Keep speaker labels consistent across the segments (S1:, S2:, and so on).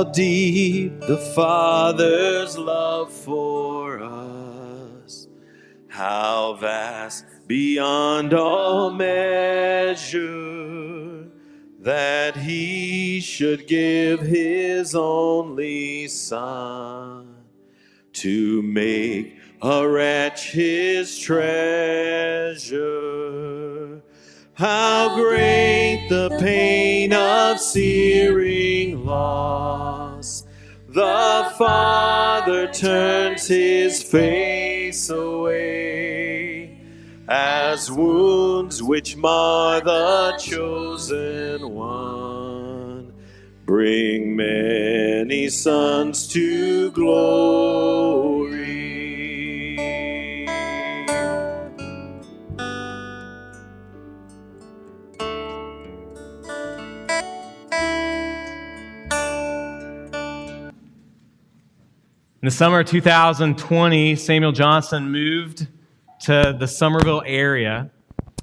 S1: how deep the Father's love for us, how vast beyond all measure, that He should give His only Son to make a wretch His treasure. How great the pain of searing loss. The Father turns his face away as wounds which mar the chosen one bring many sons to glory.
S2: In the summer of 2020, Samuel Johnson moved to the Somerville area.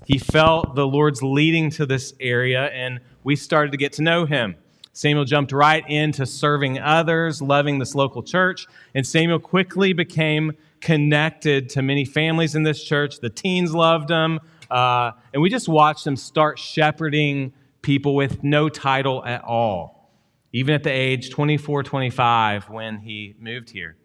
S2: He felt the Lord's leading to this area, and we started to get to know him. Samuel jumped right into serving others, loving this local church, and Samuel quickly became connected to many families in this church. The teens loved him, uh, and we just watched him start shepherding people with no title at all even at the age 24, 25 when he moved here.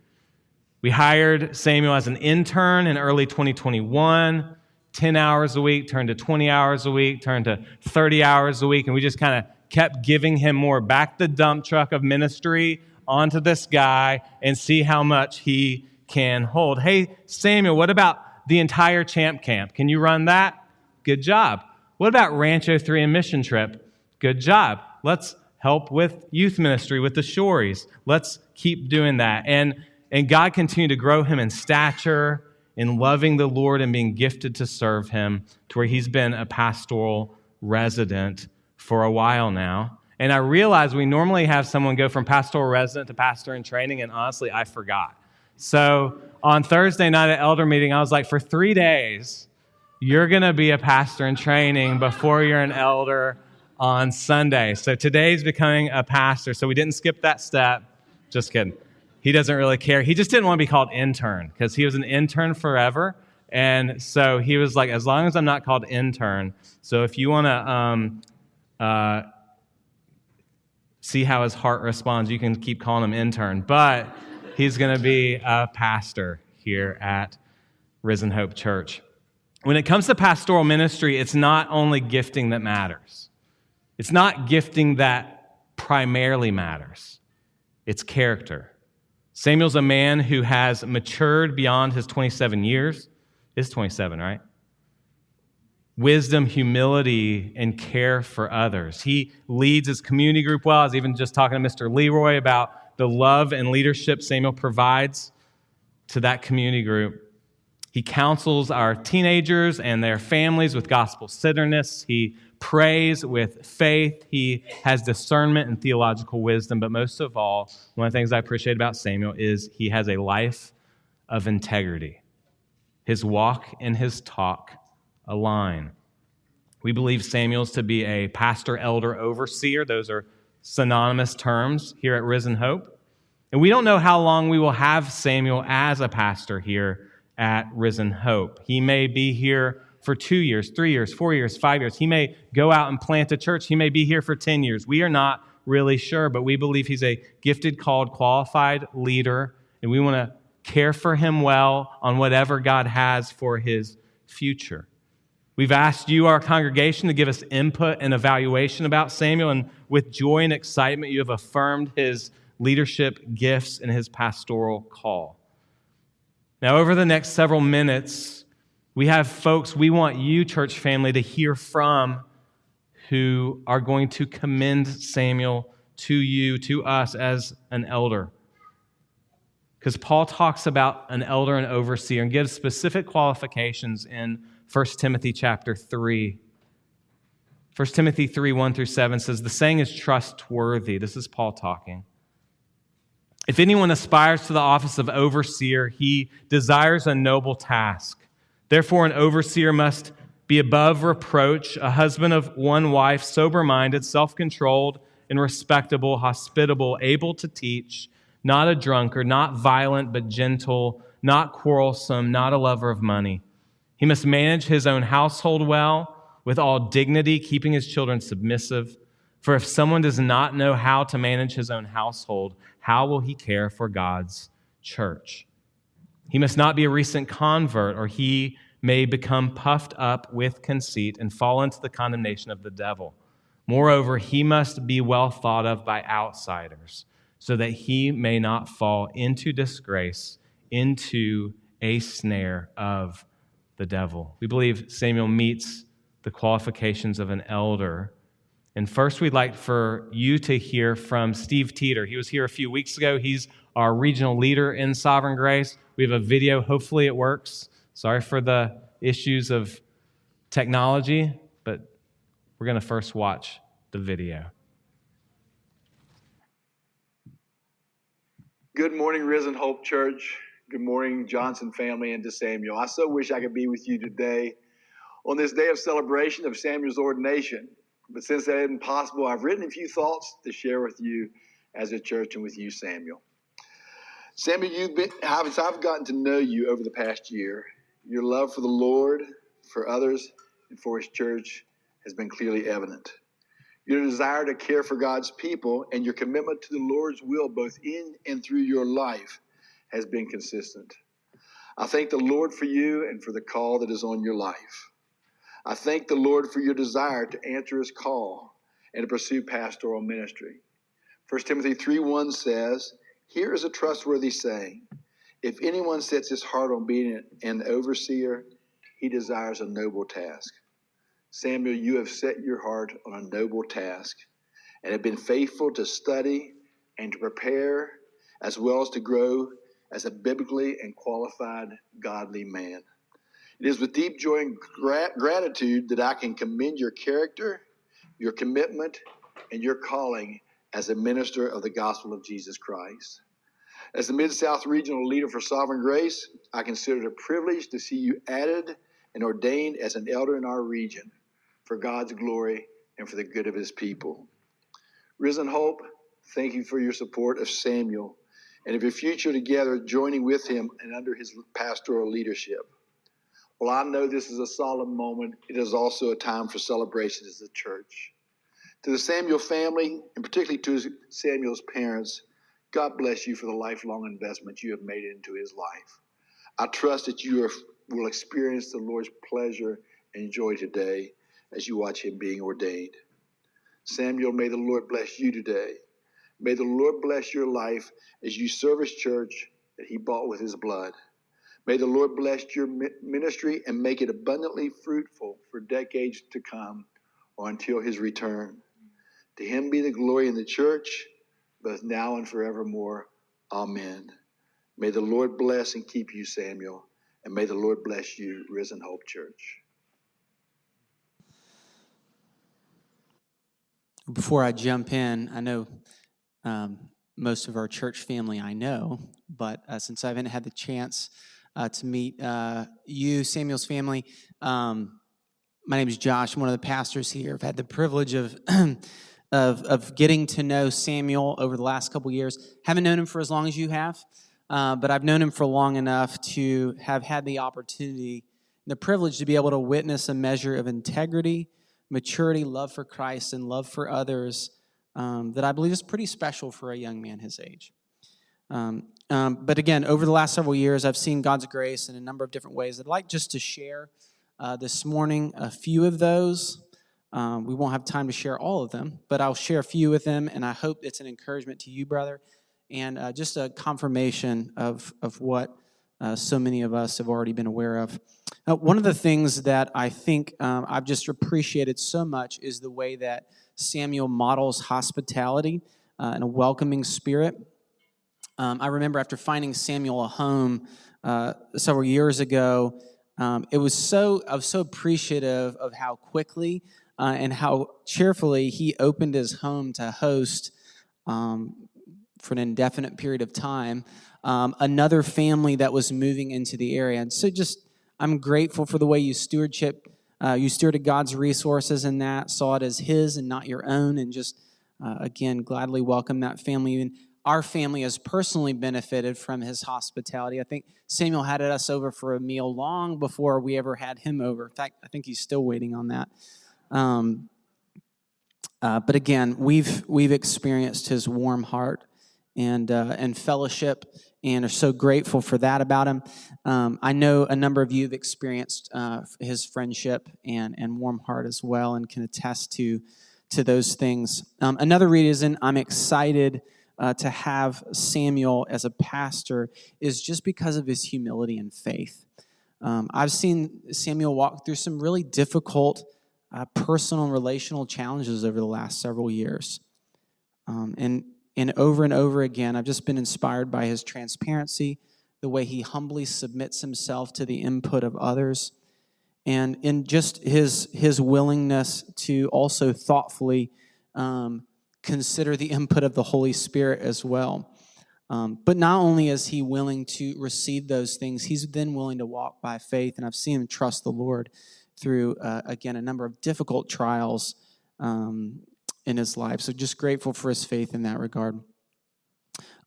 S2: We hired Samuel as an intern in early 2021. 10 hours a week turned to 20 hours a week, turned to 30 hours a week, and we just kind of kept giving him more. Back the dump truck of ministry onto this guy and see how much he can hold. Hey, Samuel, what about the entire champ camp? Can you run that? Good job. What about Rancho 3 and mission trip? Good job. Let's help with youth ministry with the Shories. Let's keep doing that. And, and God continued to grow him in stature, in loving the Lord, and being gifted to serve him to where he's been a pastoral resident for a while now. And I realize we normally have someone go from pastoral resident to pastor in training, and honestly, I forgot. So on Thursday night at elder meeting, I was like, for three days, you're going to be a pastor in training before you're an elder on Sunday. So today's becoming a pastor. So we didn't skip that step. Just kidding. He doesn't really care. He just didn't want to be called intern because he was an intern forever. And so he was like, as long as I'm not called intern. So if you want to um, uh, see how his heart responds, you can keep calling him intern. But he's going to be a pastor here at Risen Hope Church. When it comes to pastoral ministry, it's not only gifting that matters. It's not gifting that primarily matters, it's character. Samuel's a man who has matured beyond his 27 years. Is 27, right? Wisdom, humility, and care for others. He leads his community group well. I was even just talking to Mr. Leroy about the love and leadership Samuel provides to that community group. He counsels our teenagers and their families with gospel centeredness. He prays with faith. He has discernment and theological wisdom. But most of all, one of the things I appreciate about Samuel is he has a life of integrity. His walk and his talk align. We believe Samuel's to be a pastor, elder, overseer. Those are synonymous terms here at Risen Hope. And we don't know how long we will have Samuel as a pastor here at Risen Hope. He may be here for two years, three years, four years, five years. He may go out and plant a church. He may be here for 10 years. We are not really sure, but we believe he's a gifted, called, qualified leader, and we want to care for him well on whatever God has for his future. We've asked you, our congregation, to give us input and evaluation about Samuel, and with joy and excitement, you have affirmed his leadership gifts and his pastoral call. Now, over the next several minutes, we have folks we want you, church family, to hear from who are going to commend Samuel to you, to us as an elder. Because Paul talks about an elder and overseer and gives specific qualifications in 1 Timothy chapter 3. 1 Timothy 3 1 through 7 says, The saying is trustworthy. This is Paul talking. If anyone aspires to the office of overseer, he desires a noble task. Therefore, an overseer must be above reproach, a husband of one wife, sober minded, self controlled, and respectable, hospitable, able to teach, not a drunkard, not violent, but gentle, not quarrelsome, not a lover of money. He must manage his own household well, with all dignity, keeping his children submissive. For if someone does not know how to manage his own household, how will he care for God's church? He must not be a recent convert, or he may become puffed up with conceit and fall into the condemnation of the devil. Moreover, he must be well thought of by outsiders, so that he may not fall into disgrace, into a snare of the devil. We believe Samuel meets the qualifications of an elder. And first, we'd like for you to hear from Steve Teeter. He was here a few weeks ago. He's our regional leader in Sovereign Grace. We have a video. Hopefully, it works. Sorry for the issues of technology, but we're going to first watch the video.
S3: Good morning, Risen Hope Church. Good morning, Johnson family and to Samuel. I so wish I could be with you today on this day of celebration of Samuel's ordination. But since that isn't possible, I've written a few thoughts to share with you as a church and with you, Samuel. Samuel, you've been, as I've gotten to know you over the past year, your love for the Lord, for others, and for His church has been clearly evident. Your desire to care for God's people and your commitment to the Lord's will, both in and through your life, has been consistent. I thank the Lord for you and for the call that is on your life. I thank the Lord for your desire to answer his call and to pursue pastoral ministry. 1 Timothy 3 1 says, Here is a trustworthy saying If anyone sets his heart on being an overseer, he desires a noble task. Samuel, you have set your heart on a noble task and have been faithful to study and to prepare as well as to grow as a biblically and qualified godly man. It is with deep joy and gra- gratitude that I can commend your character, your commitment, and your calling as a minister of the gospel of Jesus Christ. As the Mid South Regional Leader for Sovereign Grace, I consider it a privilege to see you added and ordained as an elder in our region for God's glory and for the good of his people. Risen Hope, thank you for your support of Samuel and of your future together, joining with him and under his pastoral leadership. Well, I know this is a solemn moment. It is also a time for celebration as a church. To the Samuel family, and particularly to Samuel's parents, God bless you for the lifelong investment you have made into his life. I trust that you are, will experience the Lord's pleasure and joy today as you watch him being ordained. Samuel, may the Lord bless you today. May the Lord bless your life as you serve his church that he bought with his blood. May the Lord bless your ministry and make it abundantly fruitful for decades to come or until his return. To him be the glory in the church, both now and forevermore. Amen. May the Lord bless and keep you, Samuel, and may the Lord bless you, Risen Hope Church.
S4: Before I jump in, I know um, most of our church family I know, but uh, since I haven't had the chance uh, to meet uh, you, Samuel's family. Um, my name is Josh. I'm one of the pastors here. I've had the privilege of, of, of getting to know Samuel over the last couple years. Haven't known him for as long as you have, uh, but I've known him for long enough to have had the opportunity and the privilege to be able to witness a measure of integrity, maturity, love for Christ, and love for others um, that I believe is pretty special for a young man his age. Um, um, but again, over the last several years, I've seen God's grace in a number of different ways. I'd like just to share uh, this morning a few of those. Um, we won't have time to share all of them, but I'll share a few with them, and I hope it's an encouragement to you, brother, and uh, just a confirmation of, of what uh, so many of us have already been aware of. Uh, one of the things that I think um, I've just appreciated so much is the way that Samuel models hospitality uh, and a welcoming spirit. Um, I remember after finding Samuel a home uh, several years ago, um, it was so I was so appreciative of how quickly uh, and how cheerfully he opened his home to host um, for an indefinite period of time um, another family that was moving into the area. And so, just I'm grateful for the way you stewardship uh, you stewarded God's resources in that, saw it as His and not your own, and just uh, again, gladly welcome that family. And our family has personally benefited from his hospitality. I think Samuel had us over for a meal long before we ever had him over. In fact, I think he's still waiting on that. Um, uh, but again, we've we've experienced his warm heart and uh, and fellowship, and are so grateful for that about him. Um, I know a number of you have experienced uh, his friendship and and warm heart as well, and can attest to to those things. Um, another reason I'm excited. Uh, to have Samuel as a pastor is just because of his humility and faith. Um, I've seen Samuel walk through some really difficult uh, personal and relational challenges over the last several years. Um, and, and over and over again, I've just been inspired by his transparency, the way he humbly submits himself to the input of others, and in just his, his willingness to also thoughtfully um, consider the input of the Holy Spirit as well. Um, but not only is he willing to receive those things, he's then willing to walk by faith. And I've seen him trust the Lord through, uh, again, a number of difficult trials um, in his life. So just grateful for his faith in that regard.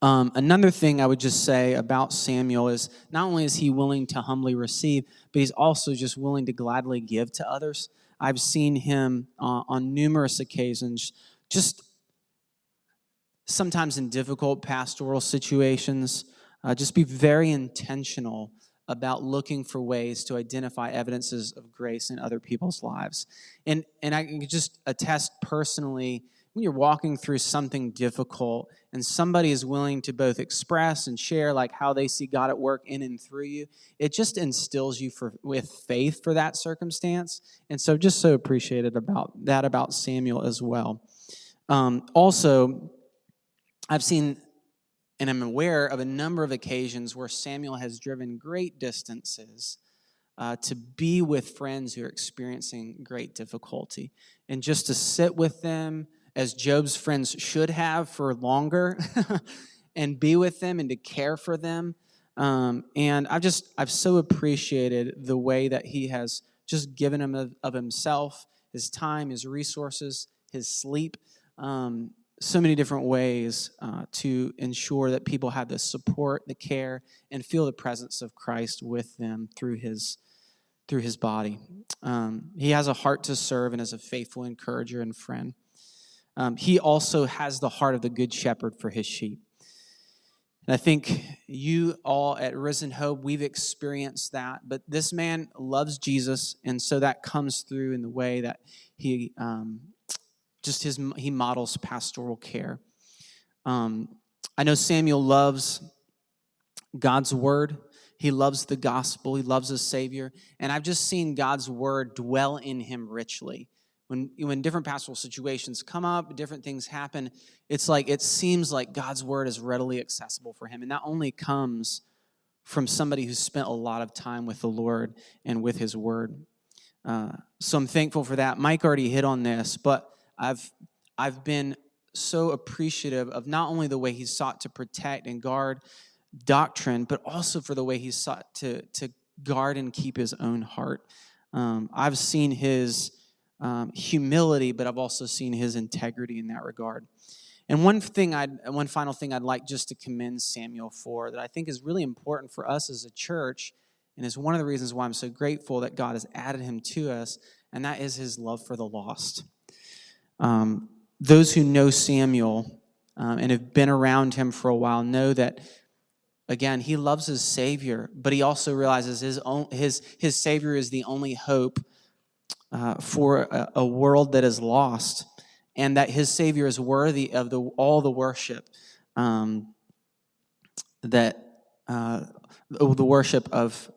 S4: Um, another thing I would just say about Samuel is not only is he willing to humbly receive, but he's also just willing to gladly give to others. I've seen him uh, on numerous occasions, just sometimes in difficult pastoral situations, uh, just be very intentional about looking for ways to identify evidences of grace in other people's lives. And, and I can just attest personally when you're walking through something difficult and somebody is willing to both express and share like how they see God at work in and through you, it just instills you for, with faith for that circumstance. And so just so appreciated about that about Samuel as well. Um, also, I've seen and I'm aware of a number of occasions where Samuel has driven great distances uh, to be with friends who are experiencing great difficulty and just to sit with them as Job's friends should have for longer and be with them and to care for them. Um, and I've just, I've so appreciated the way that he has just given him of, of himself, his time, his resources, his sleep. Um, so many different ways uh, to ensure that people have the support, the care, and feel the presence of Christ with them through his through his body. Um, he has a heart to serve and is a faithful encourager and friend. Um, he also has the heart of the good shepherd for his sheep. And I think you all at Risen Hope, we've experienced that. But this man loves Jesus, and so that comes through in the way that he um, just his he models pastoral care. Um, I know Samuel loves God's word. He loves the gospel. He loves his Savior, and I've just seen God's word dwell in him richly. When when different pastoral situations come up, different things happen. It's like it seems like God's word is readily accessible for him, and that only comes from somebody who's spent a lot of time with the Lord and with His Word. Uh, so I'm thankful for that. Mike already hit on this, but I've, I've been so appreciative of not only the way he sought to protect and guard doctrine, but also for the way he sought to, to guard and keep his own heart. Um, I've seen his um, humility, but I've also seen his integrity in that regard. And one thing I'd, one final thing I'd like just to commend Samuel for that I think is really important for us as a church, and is one of the reasons why I'm so grateful that God has added him to us, and that is his love for the lost. Um, those who know Samuel um, and have been around him for a while know that, again, he loves his Savior, but he also realizes his, own, his, his Savior is the only hope uh, for a, a, world that is lost, and that his Savior is worthy of the, all the worship um, that uh, the worship of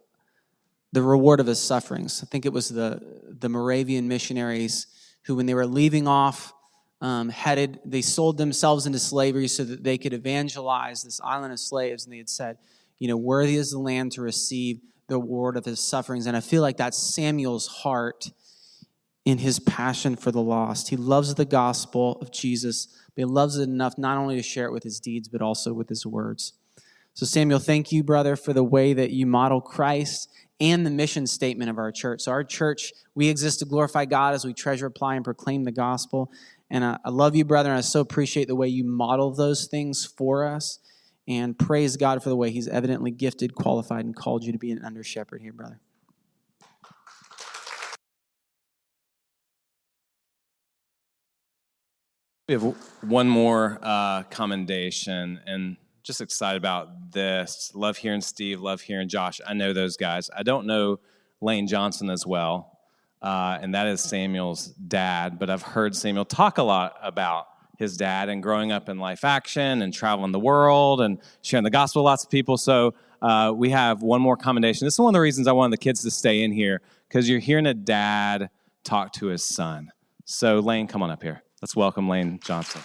S4: the reward of his sufferings. I think it was the, the Moravian missionaries who, when they were leaving off, um, headed, they sold themselves into slavery so that they could evangelize this island of slaves. And they had said, you know, worthy is the Lamb to receive the reward of his sufferings. And I feel like that's Samuel's heart in his passion for the lost. He loves the gospel of Jesus, but he loves it enough not only to share it with his deeds, but also with his words. So, Samuel, thank you, brother, for the way that you model Christ and the mission statement of our church. So, our church, we exist to glorify God as we treasure, apply, and proclaim the gospel. And I, I love you, brother, and I so appreciate the way you model those things for us. And praise God for the way He's evidently gifted, qualified, and called you to be an under shepherd here, brother.
S2: We have one more uh, commendation, and just excited about this. Love hearing Steve, love hearing Josh. I know those guys. I don't know Lane Johnson as well, uh, and that is Samuel's dad, but I've heard Samuel talk a lot about his dad and growing up in Life Action and traveling the world and sharing the gospel with lots of people. So uh, we have one more commendation. This is one of the reasons I wanted the kids to stay in here because you're hearing a dad talk to his son. So, Lane, come on up here. Let's welcome Lane Johnson.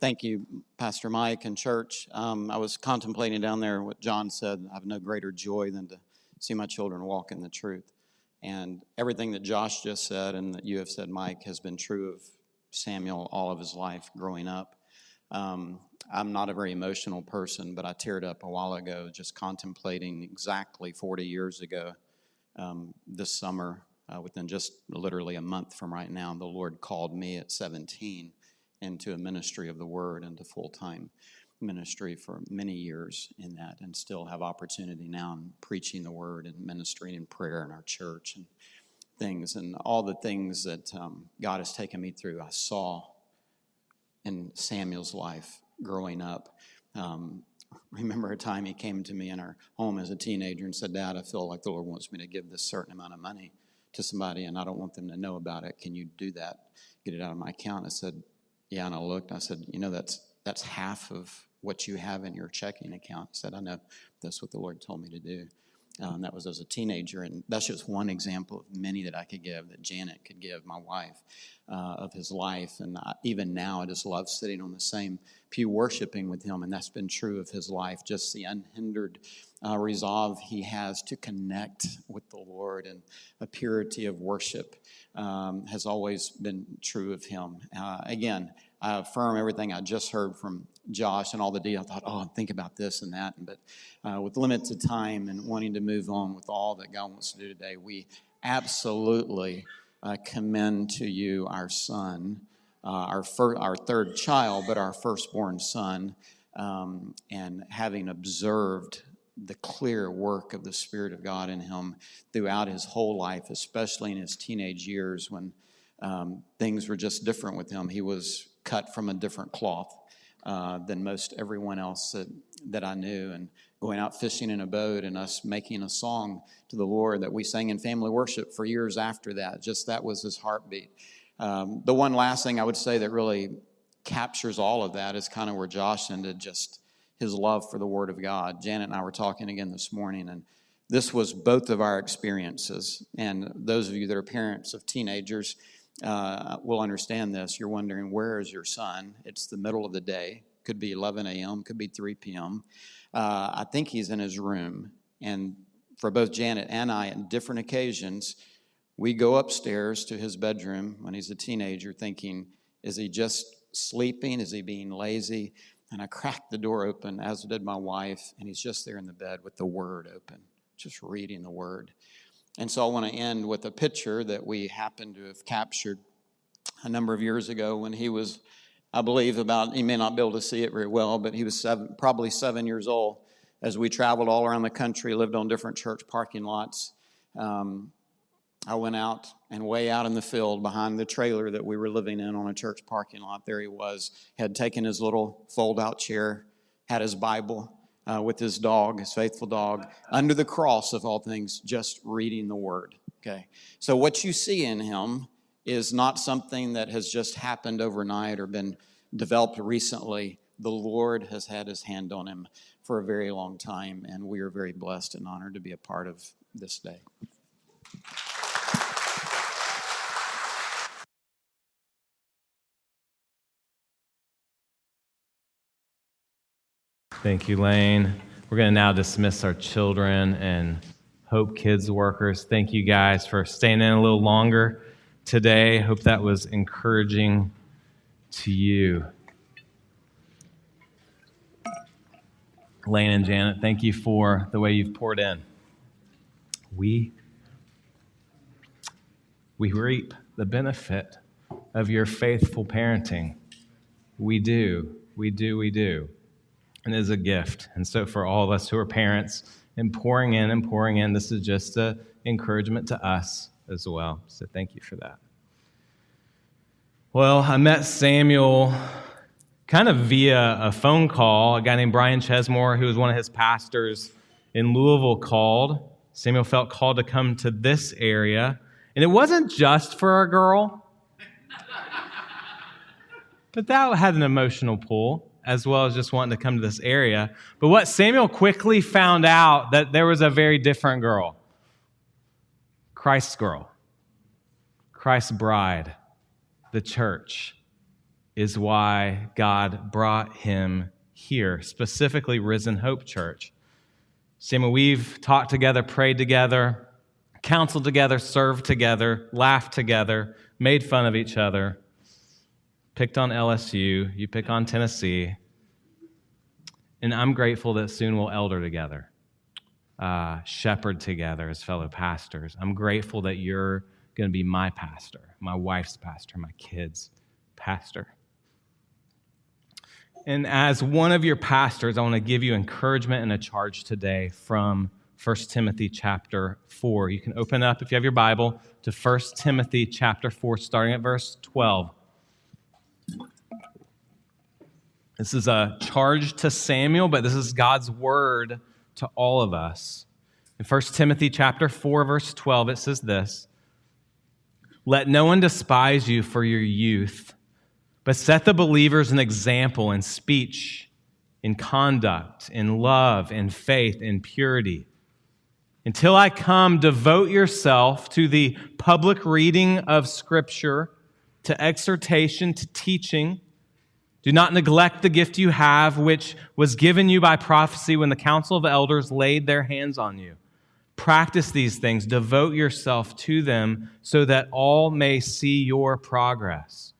S5: Thank you, Pastor Mike and church. Um, I was contemplating down there what John said. I have no greater joy than to see my children walk in the truth. And everything that Josh just said and that you have said, Mike, has been true of Samuel all of his life growing up. Um, I'm not a very emotional person, but I teared up a while ago just contemplating exactly 40 years ago um, this summer, uh, within just literally a month from right now, the Lord called me at 17 into a ministry of the Word and to full time ministry for many years in that, and still have opportunity now in preaching the Word and ministering in prayer in our church and things, and all the things that um, God has taken me through. I saw in Samuel's life growing up. Um, remember a time he came to me in our home as a teenager and said, Dad, I feel like the Lord wants me to give this certain amount of money to somebody and I don't want them to know about it. Can you do that? Get it out of my account. I said, Yeah, and I looked, and I said, You know, that's that's half of what you have in your checking account. He said, I know that's what the Lord told me to do. Um, that was as a teenager, and that's just one example of many that I could give that Janet could give, my wife, uh, of his life. And I, even now, I just love sitting on the same pew worshiping with him, and that's been true of his life. Just the unhindered uh, resolve he has to connect with the Lord and a purity of worship um, has always been true of him. Uh, again, I affirm everything I just heard from Josh and all the deal. I thought, oh, I'll think about this and that. But uh, with limited time and wanting to move on with all that God wants to do today, we absolutely uh, commend to you our son, uh, our, fir- our third child, but our firstborn son. Um, and having observed the clear work of the Spirit of God in him throughout his whole life, especially in his teenage years when um, things were just different with him. He was cut from a different cloth uh, than most everyone else that, that I knew. And going out fishing in a boat and us making a song to the Lord that we sang in family worship for years after that. Just that was his heartbeat. Um, the one last thing I would say that really captures all of that is kind of where Josh ended just his love for the Word of God. Janet and I were talking again this morning, and this was both of our experiences. And those of you that are parents of teenagers, uh, will understand this. You're wondering, where is your son? It's the middle of the day. Could be 11 a.m., could be 3 p.m. Uh, I think he's in his room. And for both Janet and I, on different occasions, we go upstairs to his bedroom when he's a teenager thinking, is he just sleeping? Is he being lazy? And I cracked the door open, as did my wife, and he's just there in the bed with the Word open, just reading the Word. And so I want to end with a picture that we happen to have captured a number of years ago when he was, I believe, about, he may not be able to see it very well, but he was seven, probably seven years old as we traveled all around the country, lived on different church parking lots. Um, I went out and way out in the field behind the trailer that we were living in on a church parking lot. There he was, had taken his little fold out chair, had his Bible, uh, with his dog, his faithful dog, under the cross of all things, just reading the word. Okay. So what you see in him is not something that has just happened overnight or been developed recently. The Lord has had his hand on him for a very long time, and we are very blessed and honored to be a part of this day.
S2: Thank you, Lane. We're going to now dismiss our children and Hope Kids workers. Thank you guys for staying in a little longer today. Hope that was encouraging to you. Lane and Janet, thank you for the way you've poured in. We we reap the benefit of your faithful parenting. We do, we do, we do. And is a gift. And so, for all of us who are parents and pouring in and pouring in, this is just an encouragement to us as well. So, thank you for that. Well, I met Samuel kind of via a phone call. A guy named Brian Chesmore, who was one of his pastors in Louisville, called. Samuel felt called to come to this area. And it wasn't just for a girl, but that had an emotional pull as well as just wanting to come to this area. But what Samuel quickly found out that there was a very different girl. Christ's girl. Christ's bride. The church is why God brought him here, specifically Risen Hope Church. Samuel, we've talked together, prayed together, counseled together, served together, laughed together, made fun of each other, picked on LSU, you pick on Tennessee. And I'm grateful that soon we'll elder together, uh, shepherd together as fellow pastors. I'm grateful that you're going to be my pastor, my wife's pastor, my kids' pastor. And as one of your pastors, I want to give you encouragement and a charge today from 1 Timothy chapter 4. You can open up, if you have your Bible, to 1 Timothy chapter 4, starting at verse 12. This is a charge to Samuel, but this is God's word to all of us. In 1 Timothy chapter 4 verse 12 it says this: Let no one despise you for your youth, but set the believers an example in speech, in conduct, in love, in faith, in purity. Until I come, devote yourself to the public reading of Scripture, to exhortation, to teaching. Do not neglect the gift you have, which was given you by prophecy when the council of elders laid their hands on you. Practice these things, devote yourself to them, so that all may see your progress.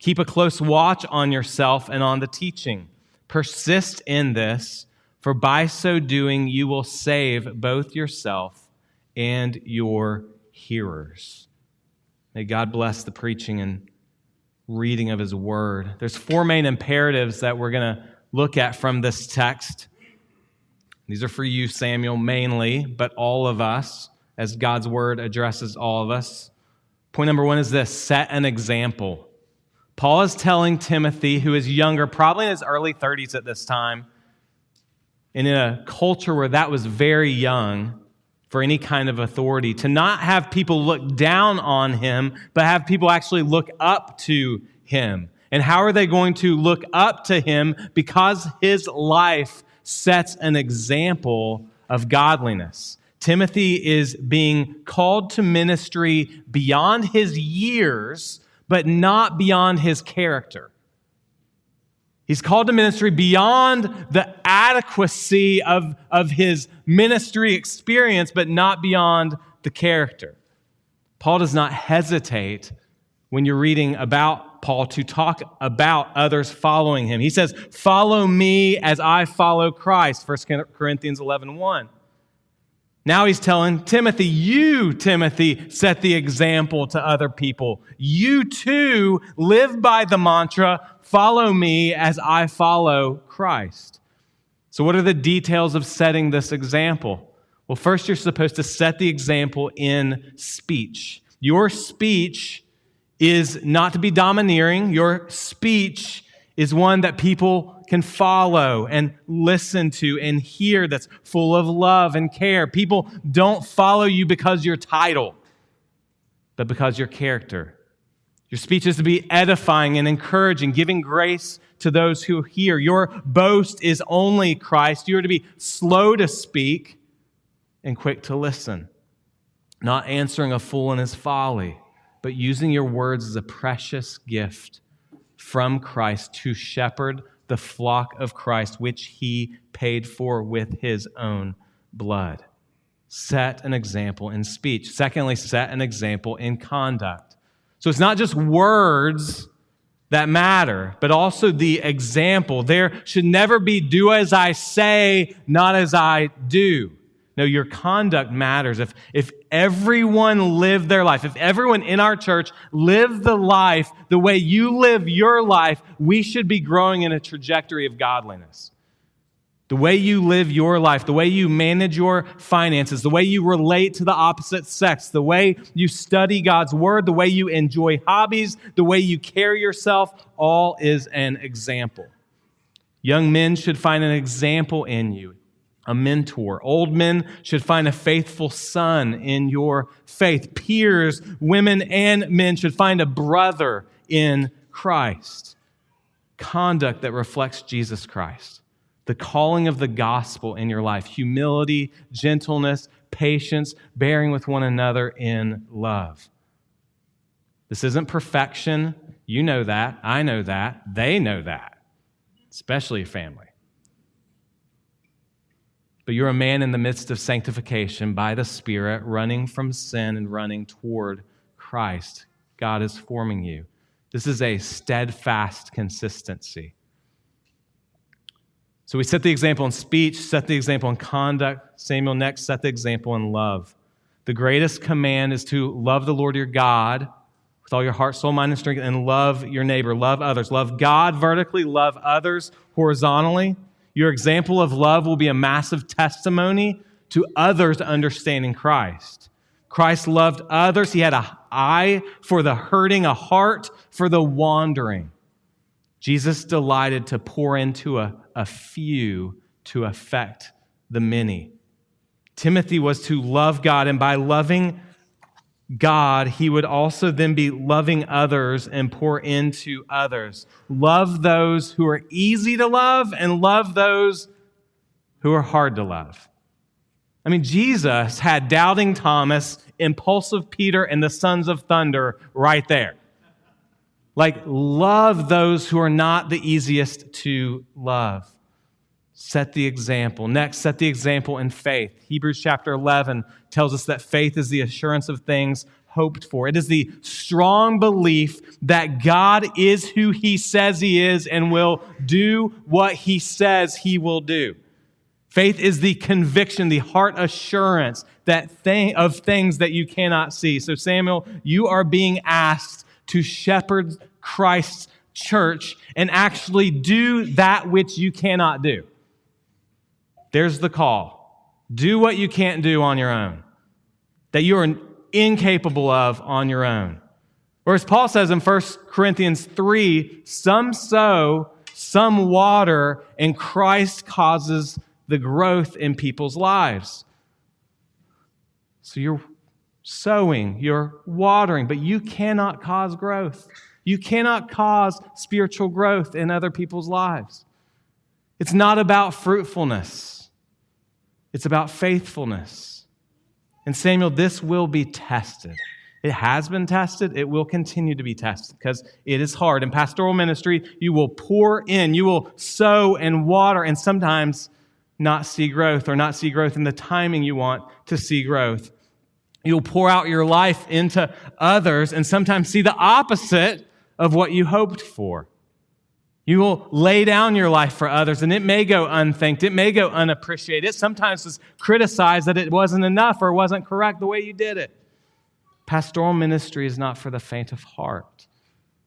S2: Keep a close watch on yourself and on the teaching. Persist in this, for by so doing you will save both yourself and your hearers. May God bless the preaching and reading of his word. There's four main imperatives that we're going to look at from this text. These are for you, Samuel, mainly, but all of us, as God's word addresses all of us. Point number one is this set an example. Paul is telling Timothy, who is younger, probably in his early 30s at this time, and in a culture where that was very young, for any kind of authority, to not have people look down on him, but have people actually look up to him. And how are they going to look up to him? Because his life sets an example of godliness. Timothy is being called to ministry beyond his years, but not beyond his character. He's called to ministry beyond the adequacy of, of his ministry experience, but not beyond the character. Paul does not hesitate when you're reading about Paul to talk about others following him. He says, Follow me as I follow Christ, 1 Corinthians 11 1. Now he's telling Timothy, you, Timothy, set the example to other people. You too live by the mantra, follow me as I follow Christ. So, what are the details of setting this example? Well, first, you're supposed to set the example in speech. Your speech is not to be domineering, your speech is one that people can follow and listen to and hear that's full of love and care. People don't follow you because your title, but because your character. Your speech is to be edifying and encouraging, giving grace to those who hear. Your boast is only Christ. You are to be slow to speak and quick to listen, not answering a fool in his folly, but using your words as a precious gift from Christ to shepherd the flock of Christ, which he paid for with his own blood. Set an example in speech. Secondly, set an example in conduct. So it's not just words that matter, but also the example. There should never be do as I say, not as I do. No, your conduct matters. If, if everyone lived their life, if everyone in our church lived the life the way you live your life, we should be growing in a trajectory of godliness. The way you live your life, the way you manage your finances, the way you relate to the opposite sex, the way you study God's word, the way you enjoy hobbies, the way you carry yourself, all is an example. Young men should find an example in you, a mentor. Old men should find a faithful son in your faith. Peers, women, and men should find a brother in Christ. Conduct that reflects Jesus Christ the calling of the gospel in your life humility, gentleness, patience, bearing with one another in love. This isn't perfection. You know that. I know that. They know that, especially family. But you're a man in the midst of sanctification by the Spirit, running from sin and running toward Christ. God is forming you. This is a steadfast consistency. So we set the example in speech, set the example in conduct. Samuel next set the example in love. The greatest command is to love the Lord your God with all your heart, soul, mind, and strength, and love your neighbor, love others. Love God vertically, love others horizontally. Your example of love will be a massive testimony to others understanding Christ. Christ loved others. He had an eye for the hurting, a heart for the wandering. Jesus delighted to pour into a, a few to affect the many. Timothy was to love God, and by loving God, he would also then be loving others and pour into others. Love those who are easy to love and love those who are hard to love. I mean, Jesus had doubting Thomas, impulsive Peter, and the sons of thunder right there. Like, love those who are not the easiest to love. Set the example. Next, set the example in faith. Hebrews chapter 11 tells us that faith is the assurance of things hoped for. It is the strong belief that God is who he says he is and will do what he says he will do. Faith is the conviction, the heart assurance that thing, of things that you cannot see. So, Samuel, you are being asked to shepherd Christ's church and actually do that which you cannot do. There's the call. Do what you can't do on your own, that you are incapable of on your own. Or as Paul says in 1 Corinthians 3, some sow, some water, and Christ causes the growth in people's lives. So you're sowing, you're watering, but you cannot cause growth. You cannot cause spiritual growth in other people's lives. It's not about fruitfulness, it's about faithfulness. And Samuel, this will be tested. It has been tested. It will continue to be tested because it is hard. In pastoral ministry, you will pour in, you will sow and water, and sometimes not see growth or not see growth in the timing you want to see growth. You'll pour out your life into others and sometimes see the opposite of what you hoped for. You will lay down your life for others, and it may go unthanked. It may go unappreciated. It sometimes is criticized that it wasn't enough or wasn't correct the way you did it. Pastoral ministry is not for the faint of heart,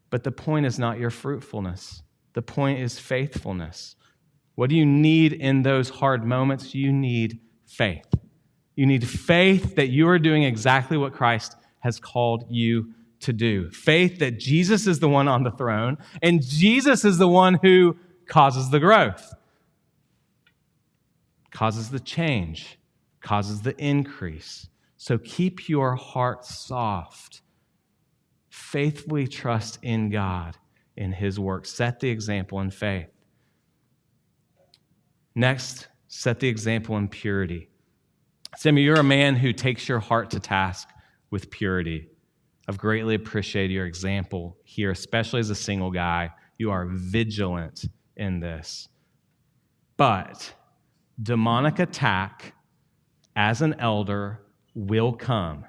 S2: but the point is not your fruitfulness. The point is faithfulness. What do you need in those hard moments? You need faith. You need faith that you are doing exactly what Christ has called you to do. Faith that Jesus is the one on the throne and Jesus is the one who causes the growth, causes the change, causes the increase. So keep your heart soft. Faithfully trust in God, in His work. Set the example in faith. Next, set the example in purity. Sammy, you're a man who takes your heart to task with purity. I've greatly appreciated your example here, especially as a single guy. You are vigilant in this. But demonic attack as an elder will come,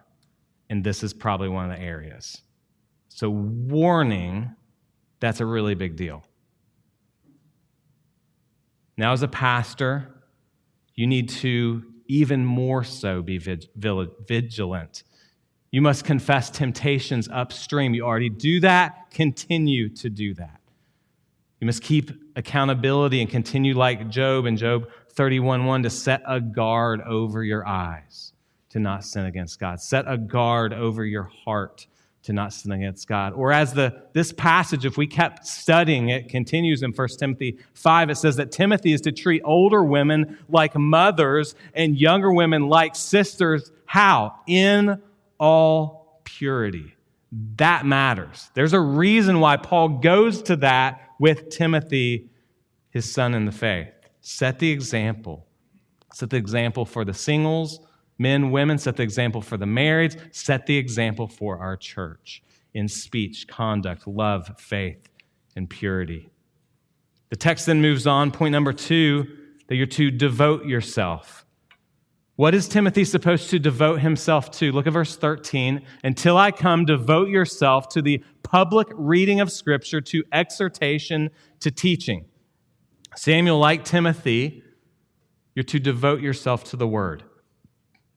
S2: and this is probably one of the areas. So, warning that's a really big deal. Now, as a pastor, you need to even more so be vigilant. You must confess temptations upstream. You already do that, continue to do that. You must keep accountability and continue like Job in Job 31 1 to set a guard over your eyes to not sin against God. Set a guard over your heart to not sin against God. Or as the this passage, if we kept studying it, continues in 1 Timothy 5, it says that Timothy is to treat older women like mothers and younger women like sisters. How? In all purity. That matters. There's a reason why Paul goes to that with Timothy, his son in the faith. Set the example. Set the example for the singles Men, women, set the example for the marrieds, set the example for our church in speech, conduct, love, faith, and purity. The text then moves on. Point number two that you're to devote yourself. What is Timothy supposed to devote himself to? Look at verse 13. Until I come, devote yourself to the public reading of Scripture, to exhortation, to teaching. Samuel, like Timothy, you're to devote yourself to the Word.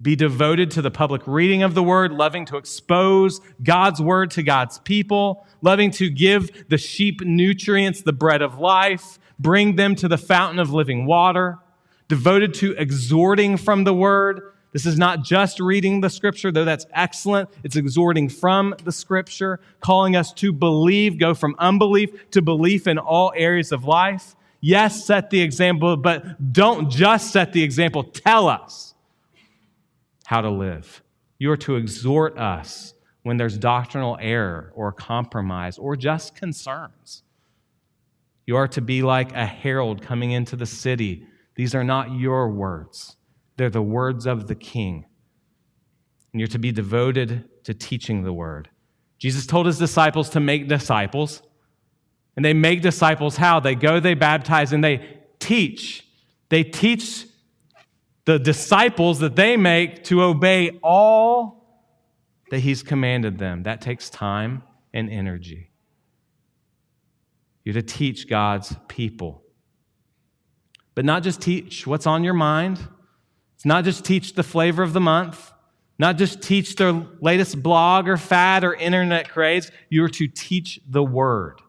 S2: Be devoted to the public reading of the word, loving to expose God's word to God's people, loving to give the sheep nutrients, the bread of life, bring them to the fountain of living water, devoted to exhorting from the word. This is not just reading the scripture, though that's excellent. It's exhorting from the scripture, calling us to believe, go from unbelief to belief in all areas of life. Yes, set the example, but don't just set the example. Tell us how to live. You are to exhort us when there's doctrinal error or compromise or just concerns. You are to be like a herald coming into the city. These are not your words, they're the words of the king. And you're to be devoted to teaching the word. Jesus told his disciples to make disciples. And they make disciples how? They go, they baptize, and they teach. They teach the disciples that they make to obey all that he's commanded them. That takes time and energy. You're to teach God's people. But not just teach what's on your mind. It's not just teach the flavor of the month, not just teach their latest blog or fad or internet craze. You're to teach the word.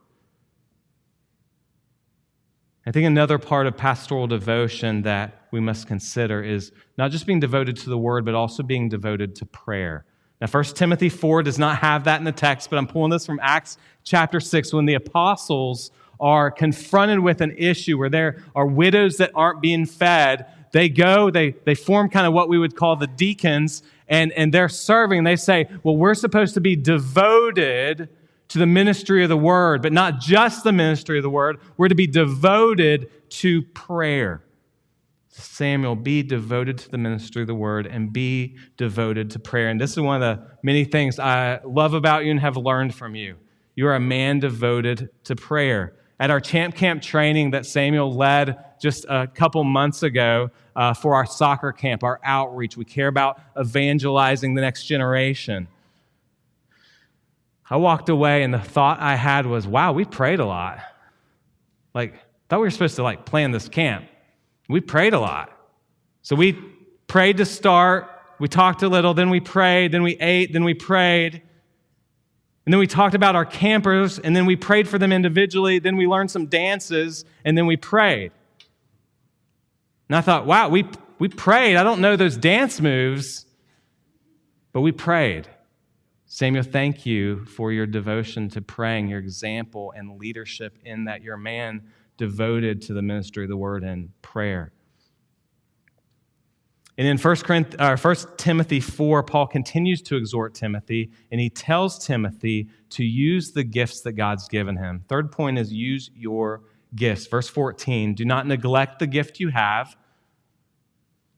S2: I think another part of pastoral devotion that we must consider is not just being devoted to the word, but also being devoted to prayer. Now, 1 Timothy 4 does not have that in the text, but I'm pulling this from Acts chapter 6 when the apostles are confronted with an issue where there are widows that aren't being fed. They go, they, they form kind of what we would call the deacons, and, and they're serving. They say, Well, we're supposed to be devoted to the ministry of the word, but not just the ministry of the word. We're to be devoted to prayer. Samuel, be devoted to the ministry of the word and be devoted to prayer. And this is one of the many things I love about you and have learned from you. You are a man devoted to prayer. At our Champ Camp training that Samuel led just a couple months ago uh, for our soccer camp, our outreach, we care about evangelizing the next generation. I walked away and the thought I had was, wow, we prayed a lot. Like, thought we were supposed to like plan this camp. We prayed a lot. So we prayed to start, we talked a little, then we prayed, then we ate, then we prayed. And then we talked about our campers, and then we prayed for them individually, then we learned some dances, and then we prayed. And I thought, wow, we, we prayed. I don't know those dance moves, but we prayed. Samuel, thank you for your devotion to praying, your example and leadership in that you're a man devoted to the ministry of the word and prayer. And in 1, Corinth, uh, 1 Timothy 4, Paul continues to exhort Timothy, and he tells Timothy to use the gifts that God's given him. Third point is use your gifts. Verse 14 Do not neglect the gift you have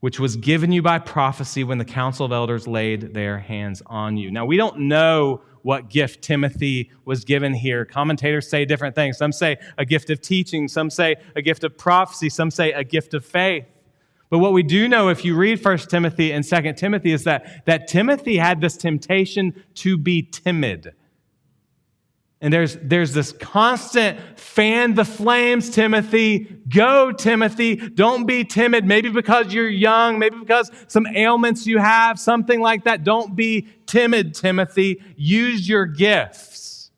S2: which was given you by prophecy when the council of elders laid their hands on you. Now, we don't know what gift Timothy was given here. Commentators say different things. Some say a gift of teaching, some say a gift of prophecy, some say a gift of faith. But what we do know if you read 1 Timothy and 2 Timothy is that, that Timothy had this temptation to be timid. And there's, there's this constant fan the flames, Timothy. Go, Timothy. Don't be timid. Maybe because you're young, maybe because some ailments you have, something like that. Don't be timid, Timothy. Use your gifts.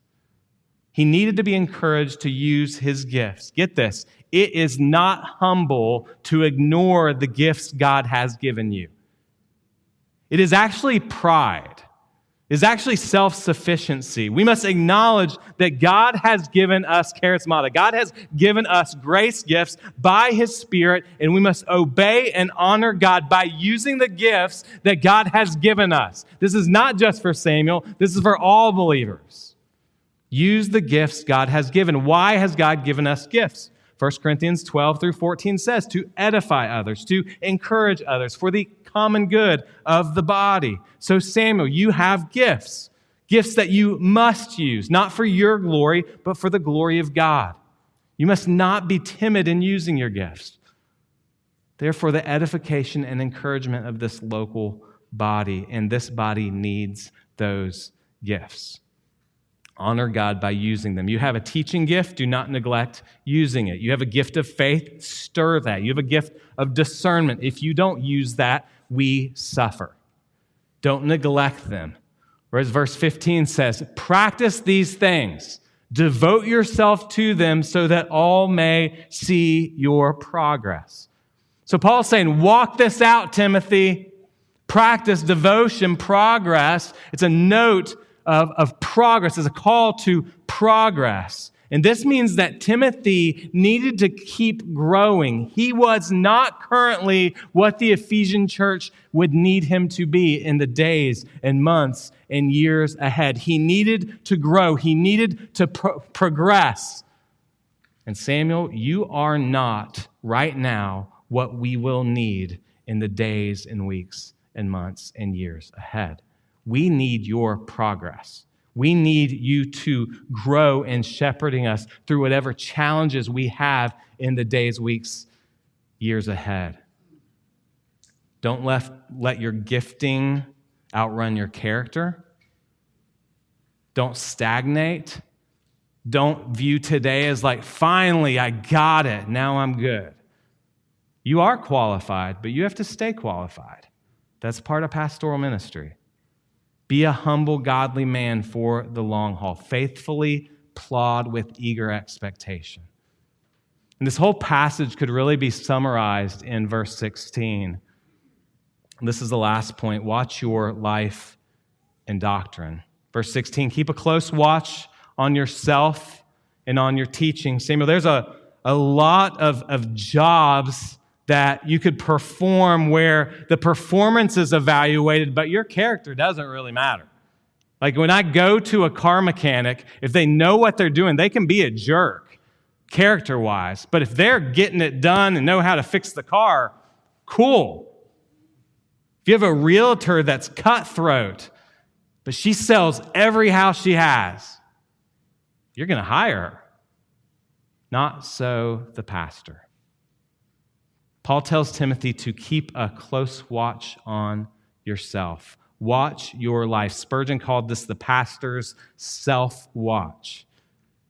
S2: He needed to be encouraged to use his gifts. Get this it is not humble to ignore the gifts God has given you, it is actually pride is actually self sufficiency. We must acknowledge that God has given us charismata. God has given us grace gifts by His Spirit, and we must obey and honor God by using the gifts that God has given us. This is not just for Samuel, this is for all believers. Use the gifts God has given. Why has God given us gifts? 1 Corinthians 12 through 14 says to edify others, to encourage others for the common good of the body. So, Samuel, you have gifts, gifts that you must use, not for your glory, but for the glory of God. You must not be timid in using your gifts. Therefore, the edification and encouragement of this local body, and this body needs those gifts. Honor God by using them. You have a teaching gift, do not neglect using it. You have a gift of faith, stir that. You have a gift of discernment. If you don't use that, we suffer. Don't neglect them. Whereas verse 15 says, practice these things, devote yourself to them so that all may see your progress. So Paul's saying, walk this out, Timothy. Practice devotion, progress. It's a note of, of progress, is a call to progress. And this means that Timothy needed to keep growing. He was not currently what the Ephesian church would need him to be in the days and months and years ahead. He needed to grow, he needed to pro- progress. And Samuel, you are not right now what we will need in the days and weeks and months and years ahead. We need your progress. We need you to grow in shepherding us through whatever challenges we have in the days, weeks, years ahead. Don't let, let your gifting outrun your character. Don't stagnate. Don't view today as like, finally, I got it. Now I'm good. You are qualified, but you have to stay qualified. That's part of pastoral ministry. Be a humble, godly man for the long haul. Faithfully plod with eager expectation. And this whole passage could really be summarized in verse 16. This is the last point. Watch your life and doctrine. Verse 16 Keep a close watch on yourself and on your teaching. Samuel, there's a, a lot of, of jobs that you could perform where the performance is evaluated, but your character doesn't really matter. Like when I go to a car mechanic, if they know what they're doing, they can be a jerk character wise. But if they're getting it done and know how to fix the car, cool. If you have a realtor that's cutthroat, but she sells every house she has, you're going to hire her. Not so the pastor. Paul tells Timothy to keep a close watch on yourself. Watch your life. Spurgeon called this the pastor's self watch.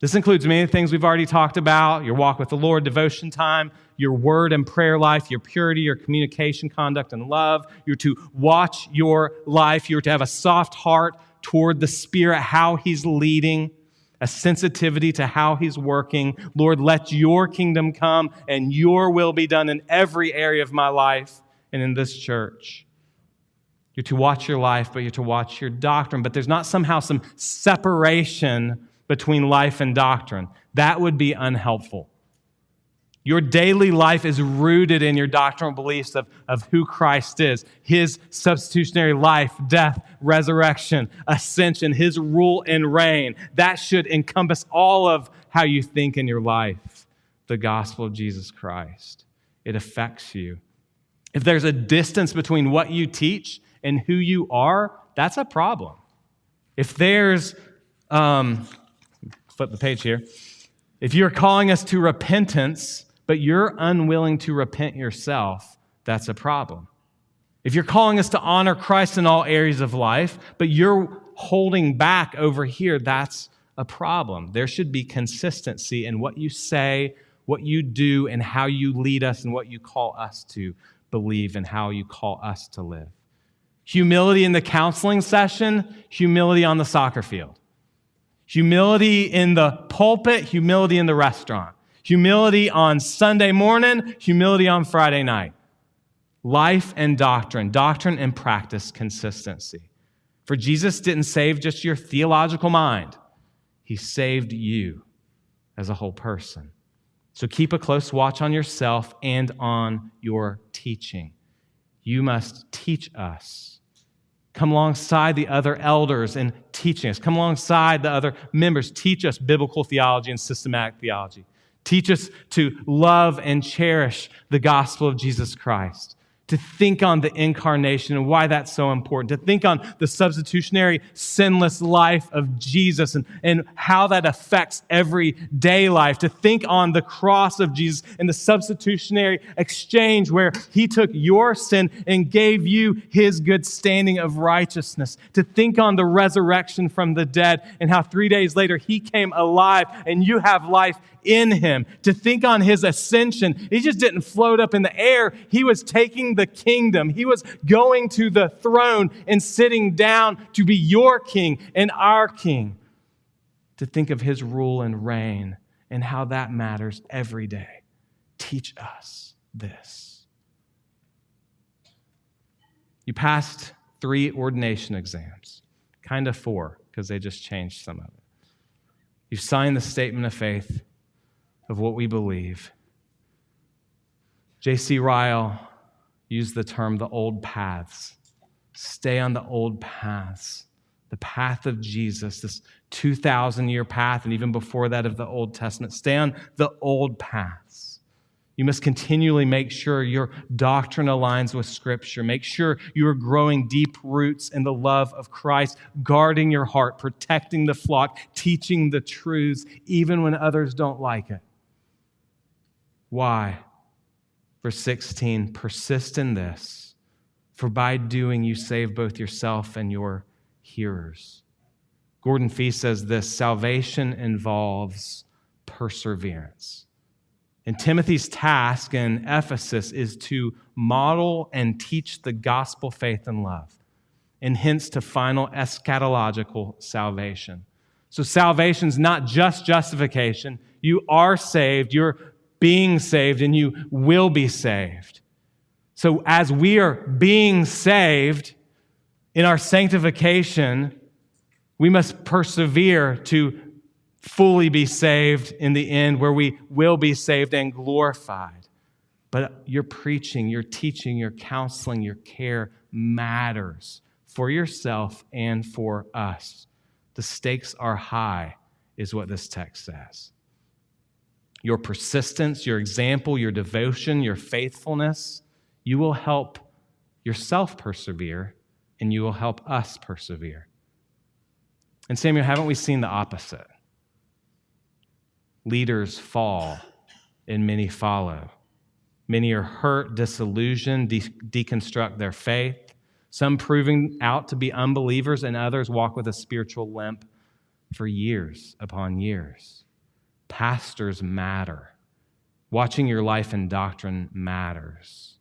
S2: This includes many things we've already talked about your walk with the Lord, devotion time, your word and prayer life, your purity, your communication, conduct, and love. You're to watch your life. You're to have a soft heart toward the Spirit, how He's leading a sensitivity to how He's working. Lord, let your kingdom come and your will be done in every area of my life and in this church. You're to watch your life, but you're to watch your doctrine. But there's not somehow some separation between life and doctrine. That would be unhelpful. Your daily life is rooted in your doctrinal beliefs of, of who Christ is, his substitutionary life, death, resurrection, ascension, his rule and reign. That should encompass all of how you think in your life. The gospel of Jesus Christ. It affects you. If there's a distance between what you teach and who you are, that's a problem. If there's, um, flip the page here. If you're calling us to repentance, but you're unwilling to repent yourself, that's a problem. If you're calling us to honor Christ in all areas of life, but you're holding back over here, that's a problem. There should be consistency in what you say, what you do, and how you lead us, and what you call us to believe, and how you call us to live. Humility in the counseling session, humility on the soccer field. Humility in the pulpit, humility in the restaurant. Humility on Sunday morning, humility on Friday night. Life and doctrine, doctrine and practice consistency. For Jesus didn't save just your theological mind. He saved you as a whole person. So keep a close watch on yourself and on your teaching. You must teach us. Come alongside the other elders in teaching us. Come alongside the other members. Teach us biblical theology and systematic theology. Teach us to love and cherish the gospel of Jesus Christ. To think on the incarnation and why that's so important, to think on the substitutionary, sinless life of Jesus and, and how that affects everyday life, to think on the cross of Jesus and the substitutionary exchange where he took your sin and gave you his good standing of righteousness, to think on the resurrection from the dead and how three days later he came alive and you have life in him, to think on his ascension. He just didn't float up in the air. He was taking the kingdom. He was going to the throne and sitting down to be your king and our king. To think of his rule and reign and how that matters every day. Teach us this. You passed three ordination exams, kind of four, because they just changed some of it. You signed the statement of faith of what we believe. J.C. Ryle used the term the old paths. Stay on the old paths, the path of Jesus, this 2,000 year path, and even before that of the Old Testament. Stay on the old paths. You must continually make sure your doctrine aligns with Scripture. Make sure you are growing deep roots in the love of Christ, guarding your heart, protecting the flock, teaching the truths, even when others don't like it. Why? Verse 16 persist in this, for by doing you save both yourself and your hearers. Gordon Fee says this salvation involves perseverance. And Timothy's task in Ephesus is to model and teach the gospel faith and love, and hence to final eschatological salvation. So, salvation is not just justification. You are saved. You're being saved and you will be saved. So, as we are being saved in our sanctification, we must persevere to fully be saved in the end, where we will be saved and glorified. But your preaching, your teaching, your counseling, your care matters for yourself and for us. The stakes are high, is what this text says your persistence, your example, your devotion, your faithfulness, you will help yourself persevere and you will help us persevere. And Samuel, haven't we seen the opposite? Leaders fall and many follow. Many are hurt, disillusioned, de- deconstruct their faith. Some proving out to be unbelievers, and others walk with a spiritual limp for years upon years. Pastors matter. Watching your life and doctrine matters.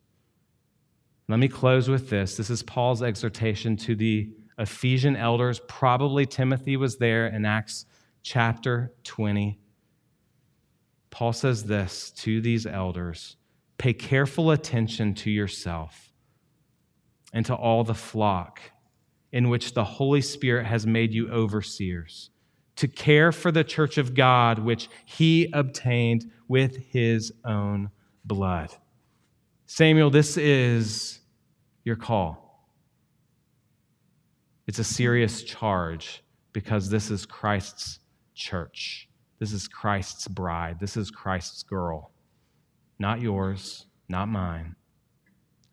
S2: Let me close with this. This is Paul's exhortation to the Ephesian elders. Probably Timothy was there in Acts chapter 20. Paul says this to these elders Pay careful attention to yourself and to all the flock in which the Holy Spirit has made you overseers to care for the church of God, which he obtained with his own blood. Samuel, this is your call. It's a serious charge because this is Christ's church. This is Christ's bride. This is Christ's girl. Not yours, not mine.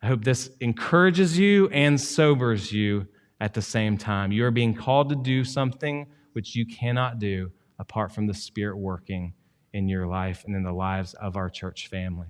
S2: I hope this encourages you and sobers you at the same time. You are being called to do something which you cannot do apart from the Spirit working in your life and in the lives of our church family.